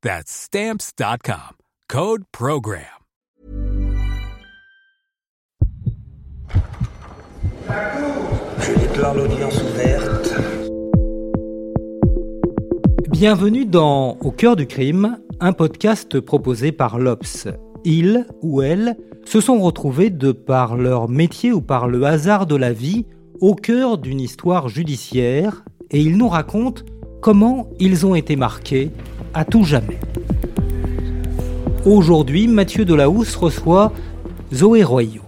That's Stamps.com. Code Program. Je déclare l'audience ouverte. Bienvenue dans Au cœur du crime, un podcast proposé par l'Obs. Ils ou elles se sont retrouvés de par leur métier ou par le hasard de la vie au cœur d'une histoire judiciaire et ils nous racontent comment ils ont été marqués à tout jamais. Aujourd'hui, Mathieu Delahousse reçoit Zoé Royaux.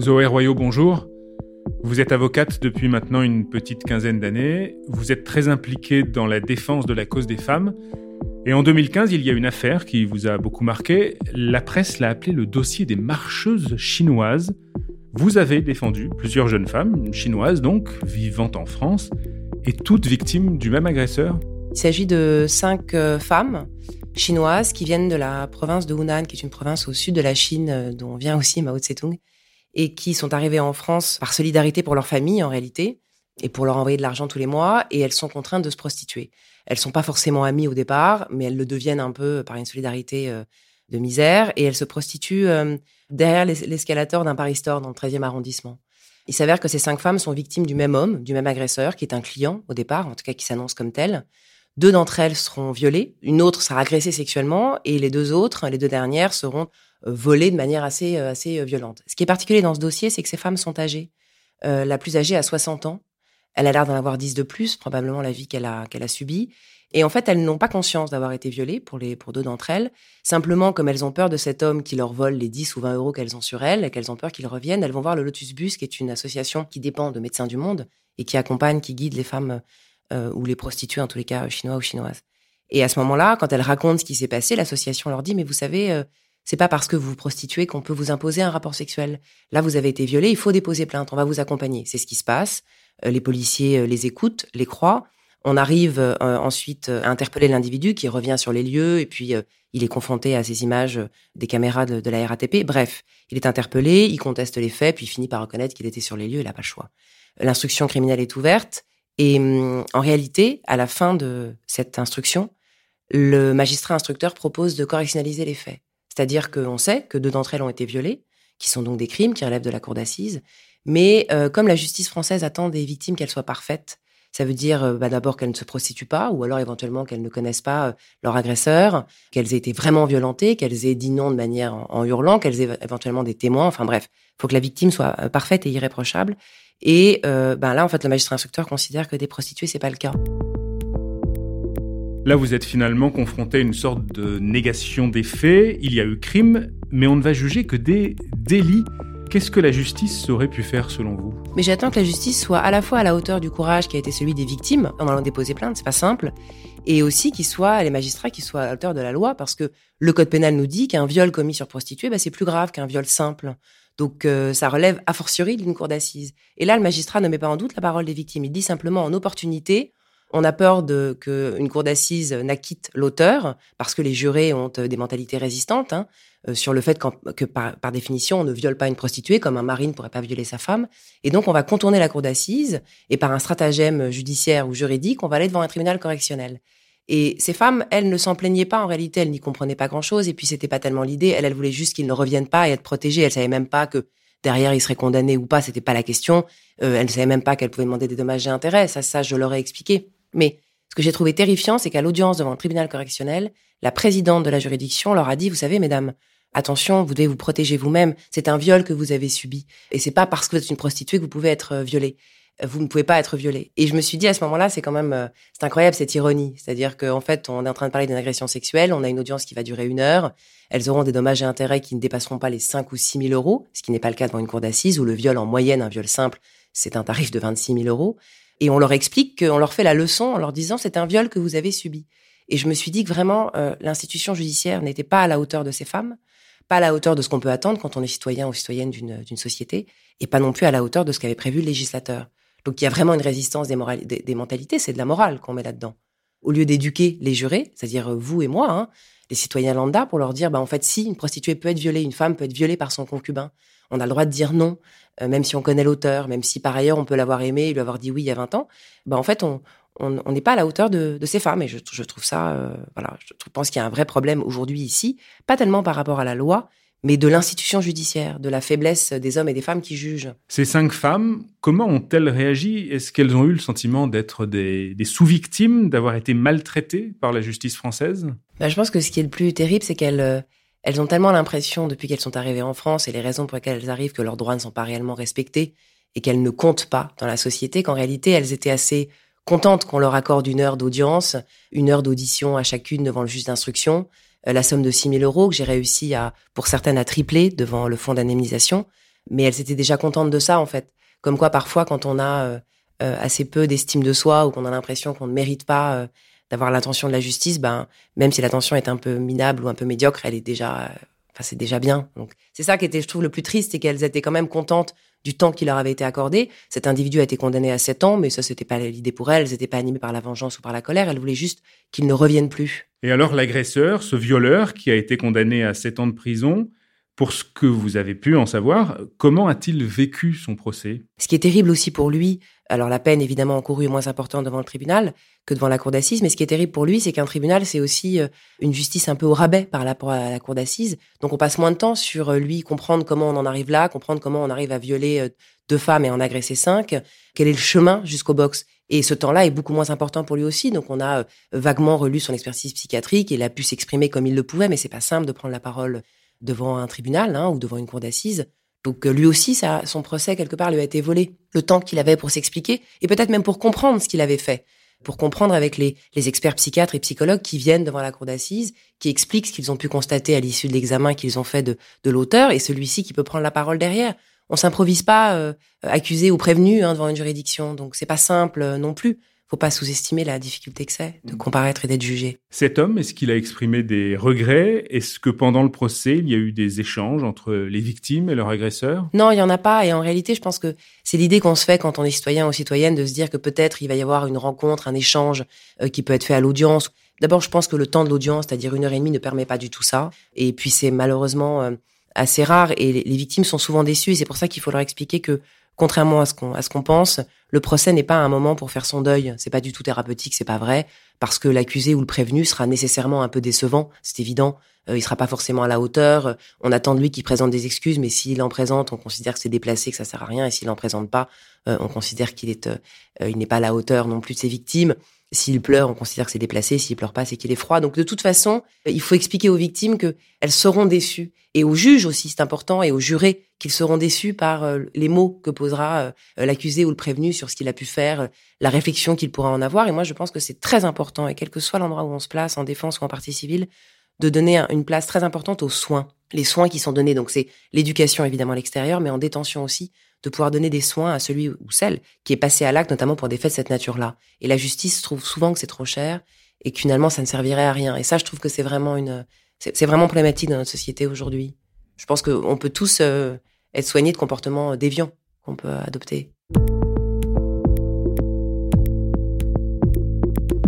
Zoé Royaux, bonjour. Vous êtes avocate depuis maintenant une petite quinzaine d'années. Vous êtes très impliquée dans la défense de la cause des femmes. Et en 2015, il y a une affaire qui vous a beaucoup marqué. La presse l'a appelé le dossier des marcheuses chinoises. Vous avez défendu plusieurs jeunes femmes, chinoises donc, vivant en France, et toutes victimes du même agresseur Il s'agit de cinq euh, femmes chinoises qui viennent de la province de Hunan, qui est une province au sud de la Chine, euh, dont vient aussi Mao Tse-tung, et qui sont arrivées en France par solidarité pour leur famille en réalité, et pour leur envoyer de l'argent tous les mois, et elles sont contraintes de se prostituer. Elles sont pas forcément amies au départ, mais elles le deviennent un peu par une solidarité euh, de misère, et elles se prostituent derrière l'escalator d'un Paris Store dans le 13e arrondissement. Il s'avère que ces cinq femmes sont victimes du même homme, du même agresseur, qui est un client au départ, en tout cas qui s'annonce comme tel. Deux d'entre elles seront violées, une autre sera agressée sexuellement, et les deux autres, les deux dernières, seront euh, volées de manière assez, euh, assez euh, violente. Ce qui est particulier dans ce dossier, c'est que ces femmes sont âgées. la plus âgée a 60 ans. Elle a l'air d'en avoir 10 de plus, probablement la vie qu'elle a, qu'elle a subie. Et en fait, elles n'ont pas conscience d'avoir été violées pour les pour deux d'entre elles. Simplement, comme elles ont peur de cet homme qui leur vole les 10 ou 20 euros qu'elles ont sur elles et qu'elles ont peur qu'il revienne, elles vont voir le Lotus Bus, qui est une association qui dépend de Médecins du Monde et qui accompagne, qui guide les femmes euh, ou les prostituées, en tous les cas chinois ou chinoises. Et à ce moment-là, quand elles racontent ce qui s'est passé, l'association leur dit, mais vous savez, euh, c'est pas parce que vous vous prostituez qu'on peut vous imposer un rapport sexuel. Là, vous avez été violée, il faut déposer plainte, on va vous accompagner. C'est ce qui se passe. Euh, les policiers les écoutent, les croient. On arrive euh, ensuite à interpeller l'individu qui revient sur les lieux et puis euh, il est confronté à ces images des caméras de, la RATP. Bref, il est interpellé, il conteste les faits, puis il finit par reconnaître qu'il était sur les lieux, il n'a pas le choix. L'instruction criminelle est ouverte et hum, en réalité, à la fin de cette instruction, le magistrat instructeur propose de correctionnaliser les faits. C'est-à-dire qu'on sait que deux d'entre elles ont été violées, qui sont donc des crimes qui relèvent de la cour d'assises, mais euh, comme la justice française attend des victimes qu'elles soient parfaites, ça veut dire bah, d'abord qu'elles ne se prostituent pas, ou alors éventuellement qu'elles ne connaissent pas leur agresseur, qu'elles aient été vraiment violentées, qu'elles aient dit non de manière en, hurlant, qu'elles aient éventuellement des témoins. Enfin bref, faut que la victime soit parfaite et irréprochable. Et ben là, en fait, le magistrat instructeur considère que des prostituées, c'est pas le cas. Là, vous êtes finalement confronté à une sorte de négation des faits. Il y a eu crime, mais on ne va juger que des délits. Qu'est-ce que la justice aurait pu faire selon vous? Mais j'attends que la justice soit à la fois à la hauteur du courage qui a été celui des victimes en allant déposer plainte, c'est pas simple, et aussi qu'ils soient les magistrats qui soient à la hauteur de la loi, parce que le code pénal nous dit qu'un viol commis sur prostituée, bah, c'est plus grave qu'un viol simple. Donc euh, ça relève a fortiori d'une cour d'assises. Et là, le magistrat ne met pas en doute la parole des victimes. Il dit simplement en opportunité, on a peur de qu'une cour d'assises n'acquitte l'auteur parce que les jurés ont euh, des mentalités résistantes hein, euh, sur le fait que par, définition on ne viole pas une prostituée comme un mari ne pourrait pas violer sa femme. Et donc on va contourner la cour d'assises et par un stratagème judiciaire ou juridique, on va aller devant un tribunal correctionnel. Et ces femmes, elles ne s'en plaignaient pas en réalité, elles n'y comprenaient pas grand-chose et puis c'était pas tellement l'idée. Elles, elles voulaient juste qu'ils ne reviennent pas et être protégées. Elles savaient même pas que derrière ils seraient condamnés ou pas, c'était pas la question. Euh, elles ne savaient même pas qu'elles pouvaient demander des dommages et intérêts. Ça, ça, je leur ai expliqué. Mais ce que j'ai trouvé terrifiant, c'est qu'à l'audience devant le tribunal correctionnel, la présidente de la juridiction leur a dit, vous savez, mesdames, attention, vous devez vous protéger vous-même. C'est un viol que vous avez subi. Et c'est pas parce que vous êtes une prostituée que vous pouvez être violée vous ne pouvez pas être violée. Et je me suis dit à ce moment-là, c'est quand même, c'est incroyable cette ironie. C'est-à-dire qu'en fait, on est en train de parler d'une agression sexuelle, on a une audience qui va durer une heure, elles auront des dommages et intérêts qui ne dépasseront pas les 5 ou 6 000 euros, ce qui n'est pas le cas devant une cour d'assises où le viol en moyenne, un viol simple, c'est un tarif de 26 000 euros. Et on leur explique qu'on leur fait la leçon en leur disant c'est un viol que vous avez subi. Et je me suis dit que vraiment, euh, l'institution judiciaire n'était pas à la hauteur de ces femmes, pas à la hauteur de ce qu'on peut attendre quand on est citoyen ou citoyenne d'une société, et pas non plus à la hauteur de ce qu'avait prévu le législateur. Donc il y a vraiment une résistance des, des, mentalités, c'est de la morale qu'on met là-dedans. Au lieu d'éduquer les jurés, c'est-à-dire euh, vous et moi, hein, les citoyens lambda, pour leur dire, bah, en fait, si une prostituée peut être violée, une femme peut être violée par son concubin, on a le droit de dire non, euh, même si on connaît l'auteur, même si par ailleurs on peut l'avoir aimé et lui avoir dit oui il y a 20 ans, bah, en fait, on on n'est pas à la hauteur de, ces femmes. Et je, trouve ça, euh, voilà, je pense qu'il y a un vrai problème aujourd'hui ici, pas tellement par rapport à la loi, mais de l'institution judiciaire, de la faiblesse des hommes et des femmes qui jugent. Ces cinq femmes, comment ont-elles réagi? Est-ce qu'elles ont eu le sentiment d'être des, sous-victimes, d'avoir été maltraitées par la justice française? Ben, Je pense que ce qui est le plus terrible, c'est qu'elles euh, elles ont tellement l'impression, depuis qu'elles sont arrivées en France, et les raisons pour lesquelles elles arrivent, que leurs droits ne sont pas réellement respectés, et qu'elles ne comptent pas dans la société, qu'en réalité, elles étaient assez contentes qu'on leur accorde une heure d'audience, une heure d'audition à chacune devant le juge d'instruction, euh, la somme de 6 000 euros que j'ai réussi à, pour certaines, à tripler devant le fonds d'indemnisation. Mais elles étaient déjà contentes de ça, en fait. Comme quoi, parfois, quand on a euh, euh, assez peu d'estime de soi ou qu'on a l'impression qu'on ne mérite pas d'avoir l'attention de la justice, ben, même si l'attention est un peu minable ou un peu médiocre, elle est déjà, enfin, c'est déjà bien. Donc, c'est ça qui était, je trouve, le plus triste, c'est qu'elles étaient quand même contentes du temps qui leur avait été accordé. Cet individu a été condamné à 7 ans, mais ça, c'était pas l'idée pour elles. Elles n'étaient pas animées par la vengeance ou par la colère. Elles voulaient juste qu'il ne revienne plus. Et alors, l'agresseur, ce violeur qui a été condamné à 7 ans de prison, pour ce que vous avez pu en savoir, comment a-t-il vécu son procès? Ce qui est terrible aussi pour lui, alors la peine évidemment encourue est moins importante devant le tribunal que devant la cour d'assises, mais ce qui est terrible pour lui, c'est qu'un tribunal, c'est aussi euh, une justice un peu au rabais par rapport à la cour d'assises. Donc on passe moins de temps sur euh, lui, comprendre comment on en arrive là, comprendre comment on arrive à violer euh, deux femmes et en agresser cinq, quel est le chemin jusqu'au box? Et ce temps-là est beaucoup moins important pour lui aussi. Donc on a vaguement relu son expertise psychiatrique et il a pu s'exprimer comme il le pouvait, mais c'est pas simple de prendre la parole devant un tribunal hein, ou devant une cour d'assises. Donc euh, lui aussi, son procès quelque part lui a été volé. Le temps qu'il avait pour s'expliquer et peut-être même pour comprendre ce qu'il avait fait, pour comprendre avec les, les experts psychiatres et psychologues qui viennent devant la cour d'assises, qui expliquent ce qu'ils ont pu constater à l'issue de l'examen qu'ils ont fait de, de l'auteur et celui-ci qui peut prendre la parole derrière. On s'improvise pas euh, accusé ou prévenu hein, devant une juridiction, donc c'est pas simple euh, non plus faut pas sous-estimer la difficulté que c'est de mm. comparaître et d'être jugé. Cet homme, est-ce qu'il a exprimé des regrets? Est-ce que pendant le procès, il y a eu des échanges entre les victimes et leur agresseur Non, il y en a pas. Et en réalité, je pense que c'est l'idée qu'on se fait quand on est citoyen ou citoyenne de se dire que peut-être il va y avoir une rencontre, un échange euh, qui peut être fait à l'audience. D'abord, je pense que le temps de l'audience, c'est-à-dire une heure et demie, ne permet pas du tout ça. Et puis c'est malheureusement euh, assez rare et les victimes sont souvent déçues. Et c'est pour ça qu'il faut leur expliquer que contrairement à ce qu'on pense, le procès n'est pas un moment pour faire son deuil. C'est pas du tout thérapeutique, c'est pas vrai, parce que l'accusé ou le prévenu sera nécessairement un peu décevant, c'est évident. Euh, il sera pas forcément à la hauteur. On attend de lui qu'il présente des excuses, mais s'il en présente, on considère que c'est déplacé, que ça sert à rien. Et s'il en présente pas, euh, on considère qu'il est, euh, il n'est pas à la hauteur non plus de ses victimes. S'il pleure, on considère que c'est déplacé. S'il pleure pas, c'est qu'il est froid. Donc de toute façon, il faut expliquer aux victimes que elles seront déçues et aux juges aussi, c'est important, et aux jurés qu'ils seront déçus par euh, les mots que posera euh, l'accusé ou le prévenu sur ce qu'il a pu faire, euh, la réflexion qu'il pourra en avoir. Et moi, je pense que c'est très important, et quel que soit l'endroit où on se place, en défense ou en partie civile, de donner une place très importante aux soins. Les soins qui sont donnés, donc c'est l'éducation évidemment à l'extérieur, mais en détention aussi, de pouvoir donner des soins à celui ou celle qui est passé à l'acte, notamment pour des faits de cette nature-là. Et la justice trouve souvent que c'est trop cher et que finalement ça ne servirait à rien. Et ça, je trouve que c'est vraiment une, c'est vraiment problématique dans notre société aujourd'hui. Je pense qu'on peut tous euh, être soignés de comportements déviants qu'on peut adopter.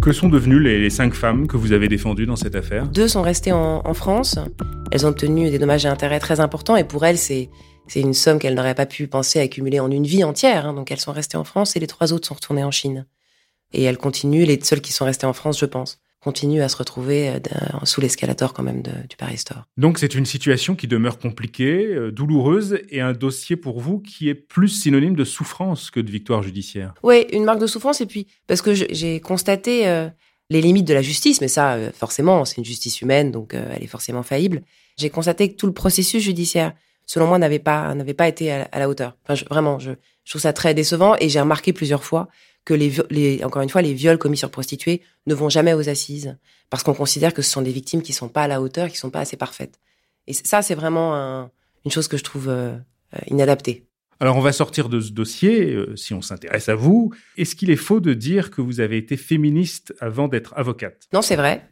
Que sont devenues les, cinq femmes que vous avez défendues dans cette affaire? Deux sont restées en, en, France. Elles ont obtenu des dommages et intérêts très importants et pour elles, c'est c'est une somme qu'elles n'auraient pas pu penser accumuler en une vie entière. Hein. Donc elles sont restées en France et les trois autres sont retournées en Chine. Et elles continuent, les seules qui sont restées en France, je pense, continuent à se retrouver euh, sous l'escalator quand même du Paris Store. Donc c'est une situation qui demeure compliquée, euh, douloureuse et un dossier pour vous qui est plus synonyme de souffrance que de victoire judiciaire. Oui, une marque de souffrance et puis parce que j'ai constaté euh, les limites de la justice, mais ça forcément c'est une justice humaine donc elle est forcément faillible. J'ai constaté que tout le processus judiciaire, selon moi, n'avait pas n'avait pas été à, la hauteur. Enfin, vraiment, je, je trouve ça très décevant et j'ai remarqué plusieurs fois que les, les, encore une fois, les viols commis sur prostituées ne vont jamais aux assises parce qu'on considère que ce sont des victimes qui sont pas à la hauteur, qui sont pas assez parfaites. Et ça, c'est vraiment une chose que je trouve euh, euh, inadaptée. Alors on va sortir de ce dossier, euh, si on s'intéresse à vous. Est-ce qu'il est faux de dire que vous avez été féministe avant d'être avocate? Non, c'est vrai.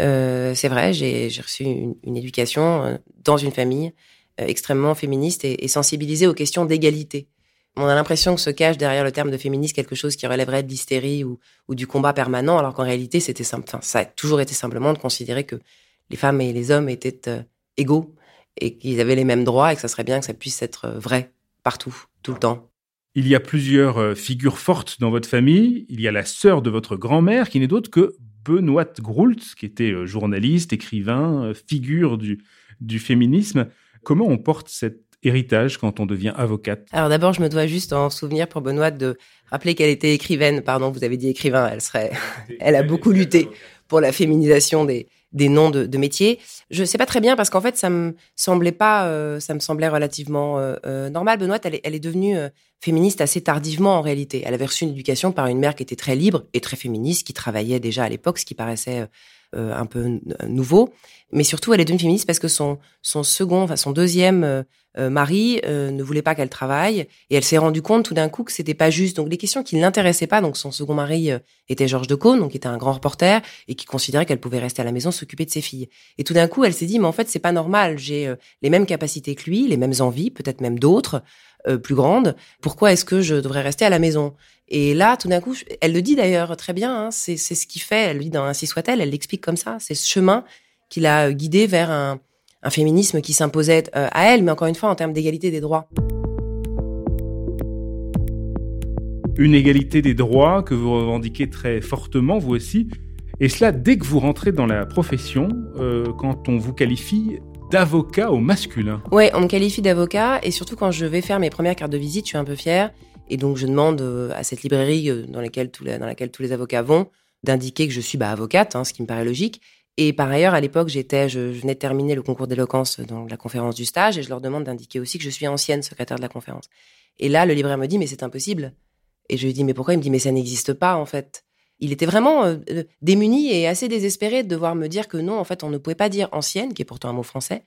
Euh, c'est vrai, j'ai reçu une, une, éducation dans une famille extrêmement féministe et, et sensibilisée aux questions d'égalité. On a l'impression que se cache derrière le terme de féministe quelque chose qui relèverait de l'hystérie ou, du combat permanent, alors qu'en réalité, c'était simple. Ça a toujours été simplement de considérer que les femmes et les hommes étaient euh, égaux et qu'ils avaient les mêmes droits et que ça serait bien que ça puisse être euh, vrai partout, tout le temps. Il y a plusieurs euh, figures fortes dans votre famille. Il y a la sœur de votre grand-mère, qui n'est d'autre que Benoît Groult, qui était journaliste, écrivain, figure du féminisme. Comment on porte cet héritage quand on devient avocate? Alors d'abord, je me dois juste en souvenir pour Benoît de rappeler qu'elle était écrivaine. Pardon, vous avez dit écrivain. Elle serait, elle a beaucoup lutté pour la féminisation des, des noms de, de métiers. Je sais pas très bien parce qu'en fait, ça me semblait pas, euh, ça me semblait relativement euh, euh, normal. Benoît, elle est, elle est devenue féministe assez tardivement en réalité. Elle avait reçu une éducation par une mère qui était très libre et très féministe, qui travaillait déjà à l'époque, ce qui paraissait un peu nouveau. Mais surtout, elle est devenue féministe parce que son son second, enfin son deuxième euh, euh, ne voulait pas qu'elle travaille et elle s'est rendue compte tout d'un coup que c'était pas juste. Donc les questions qui ne l'intéressaient pas, donc son second mari euh, était Georges de Caunes, donc était un grand reporter et qui considérait qu'elle pouvait rester à la maison s'occuper de ses filles. Et tout d'un coup, elle s'est dit mais en fait c'est pas normal. J'ai les mêmes capacités que lui, les mêmes envies, peut-être même d'autres plus grandes. Pourquoi est-ce que je devrais rester à la maison? Et là, tout d'un coup, elle le dit d'ailleurs très bien. Hein, c'est ce qui fait. Elle le dit dans Ainsi soit-elle. Elle l'explique comme ça. C'est ce chemin qui l'a guidée vers un un féminisme qui s'imposait euh, à elle, mais encore une fois en termes d'égalité des droits. Une égalité des droits que vous revendiquez très fortement, vous aussi, et cela dès que vous rentrez dans la profession, euh, quand on vous qualifie d'avocat au masculin. Ouais, on me qualifie d'avocat, et surtout quand je vais faire mes premières cartes de visite, je suis un peu fière, et donc je demande euh, à cette librairie dans laquelle, tous les, dans laquelle tous les avocats vont d'indiquer que je suis bah, avocate, hein, ce qui me paraît logique, et par ailleurs, à l'époque, j'étais, je, venais de terminer le concours d'éloquence dans la conférence du stage et je leur demande d'indiquer aussi que je suis ancienne secrétaire de la conférence. Et là, le libraire me dit, mais c'est impossible. Et je lui dis, mais pourquoi? Il me dit, mais ça n'existe pas, en fait. Il était vraiment euh, euh, démuni et assez désespéré de devoir me dire que non, en fait, on ne pouvait pas dire ancienne, qui est pourtant un mot français,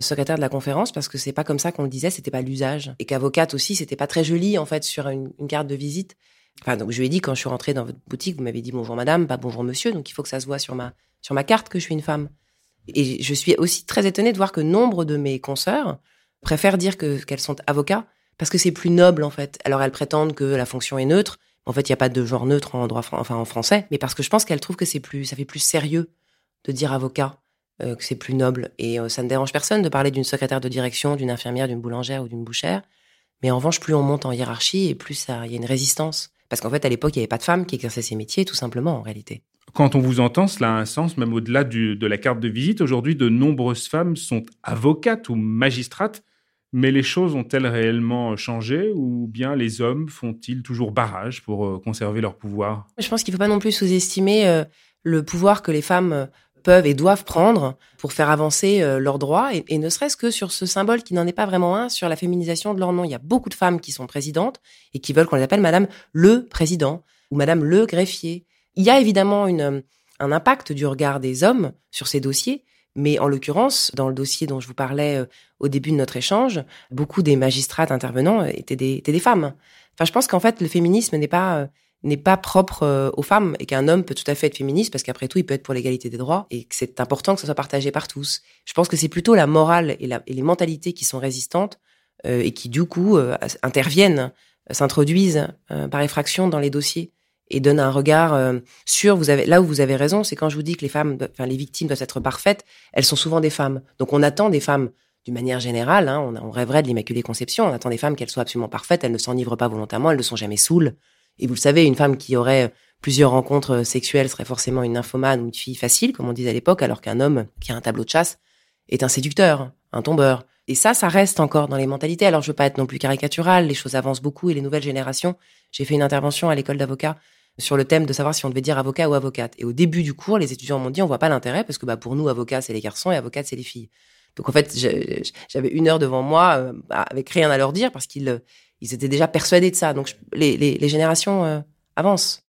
secrétaire de la conférence, parce que c'est pas comme ça qu'on le disait, c'était pas l'usage. Et qu'avocate aussi, c'était pas très joli, en fait, sur une, carte de visite. Enfin, donc je lui ai dit, quand je suis rentrée dans votre boutique, vous m'avez dit bonjour madame, pas bonjour monsieur, donc il faut que ça se voit sur ma sur ma carte que je suis une femme. Et je suis aussi très étonnée de voir que nombre de mes consoeurs préfèrent dire que qu'elles sont avocats parce que c'est plus noble en fait. Alors elles prétendent que la fonction est neutre. En fait, il n'y a pas de genre neutre en droit, enfin en français, mais parce que je pense qu'elles trouvent que c'est plus, ça fait plus sérieux de dire avocat, euh, que c'est plus noble. Et euh, ça ne dérange personne de parler d'une secrétaire de direction, d'une infirmière, d'une boulangère ou d'une bouchère. Mais en revanche, plus on monte en hiérarchie et plus il y a une résistance. Parce qu'en fait, à l'époque, il n'y avait pas de femmes qui exerçaient ces métiers, tout simplement, en réalité. Quand on vous entend, cela a un sens, même au-delà de la carte de visite. Aujourd'hui, de nombreuses femmes sont avocates ou magistrates, mais les choses ont-elles réellement changé ou bien les hommes font-ils toujours barrage pour euh, conserver leur pouvoir? Je pense qu'il ne faut pas non plus sous-estimer euh, le pouvoir que les femmes peuvent et doivent prendre pour faire avancer leurs droits, et, ne serait-ce que sur ce symbole qui n'en est pas vraiment un, sur la féminisation de leur nom. Il y a beaucoup de femmes qui sont présidentes et qui veulent qu'on les appelle Madame le Président ou Madame le Greffier. Il y a évidemment une, un impact du regard des hommes sur ces dossiers, mais en l'occurrence, dans le dossier dont je vous parlais euh, au début de notre échange, beaucoup des magistrates intervenants euh, étaient des, étaient des femmes. Enfin, je pense qu'en fait, le féminisme n'est pas euh, n'est pas propre aux femmes et qu'un homme peut tout à fait être féministe parce qu'après tout, il peut être pour l'égalité des droits et que c'est important que ça soit partagé par tous. Je pense que c'est plutôt la morale et, les mentalités qui sont résistantes et qui du coup interviennent, s'introduisent par effraction dans les dossiers et donne un regard euh, sur vous avez là où vous avez raison, c'est quand je vous dis que les femmes, enfin les victimes doivent être parfaites, elles sont souvent des femmes. Donc on attend des femmes d'une manière générale, hein, on, on, rêverait de l'immaculée conception, on attend des femmes qu'elles soient absolument parfaites, elles ne s'enivrent pas volontairement, elles ne sont jamais saoules. Et vous le savez, une femme qui aurait plusieurs rencontres sexuelles serait forcément une nymphomane ou une fille facile, comme on disait à l'époque, alors qu'un homme qui a un tableau de chasse est un séducteur, un tombeur. Et ça, ça reste encore dans les mentalités. Alors je veux pas être non plus caricatural, les choses avancent beaucoup et les nouvelles générations. J'ai fait une intervention à l'école d'avocats sur le thème de savoir si on devait dire avocat ou avocate. Et au début du cours, les étudiants m'ont dit on voit pas l'intérêt parce que bah pour nous avocat c'est les garçons et avocate c'est les filles. Donc en fait, j'avais une heure devant moi avec rien à leur dire parce qu'ils ils étaient déjà persuadés de ça. Donc les, les, générations avancent.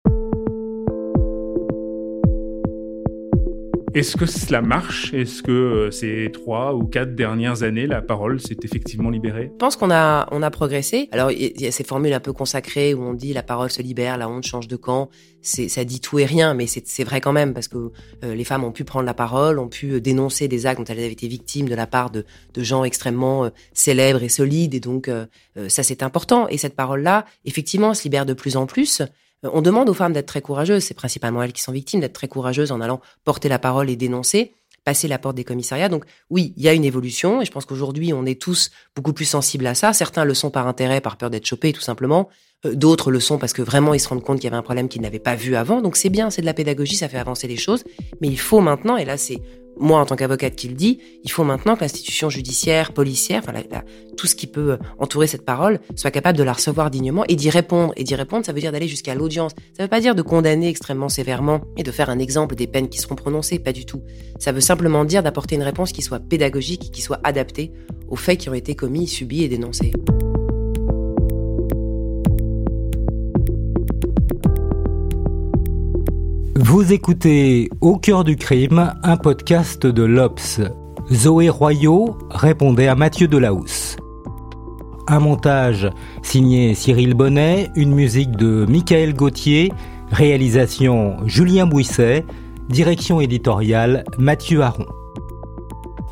Est-ce que cela marche? Est-ce que euh, ces trois ou quatre dernières années, la parole s'est effectivement libérée? Je pense qu'on a, on a progressé. Alors, il y a ces formules un peu consacrées où on dit la parole se libère, la honte change de camp. Ça dit tout et rien, mais c'est, vrai quand même parce que euh, les femmes ont pu prendre la parole, ont pu euh, dénoncer des actes dont elles avaient été victimes de la part de, de gens extrêmement célèbres et solides. Et donc, ça, c'est important. Et cette parole-là, effectivement, se libère de plus en plus. Euh, on demande aux femmes d'être très courageuses, c'est principalement elles qui sont victimes, d'être très courageuses en allant porter la parole et dénoncer, passer la porte des commissariats. Donc oui, il y a une évolution et je pense qu'aujourd'hui on est tous beaucoup plus sensibles à ça. Certains le sont par intérêt, par peur d'être chopés tout simplement. Euh, d'autres le sont parce que vraiment ils se rendent compte qu'il y avait un problème qu'ils n'avaient pas vu avant. Donc c'est bien, c'est de la pédagogie, ça fait avancer les choses. Mais il faut maintenant, et là c'est moi en tant qu'avocate qui le dit, il faut maintenant que l'institution judiciaire, policière, enfin tout ce qui peut euh, entourer cette parole, soit capable de la recevoir dignement et d'y répondre. Et d'y répondre, ça veut dire d'aller jusqu'à l'audience. Ça veut pas dire de condamner extrêmement sévèrement et de faire un exemple des peines qui seront prononcées, pas du tout. Ça veut simplement dire d'apporter une réponse qui soit pédagogique, qui soit adaptée aux faits qui ont été commis, subis et dénoncés. Vous écoutez Au cœur du crime, un podcast de l'Obs. Zoé Royot répondait à Mathieu Delahousse. Un montage signé Cyril Bonnet, une musique de Michael Gauthier, réalisation Julien Bouisset, direction éditoriale Mathieu Aron.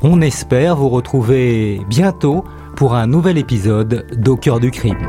On espère vous retrouver bientôt pour un nouvel épisode d'Au cœur du crime.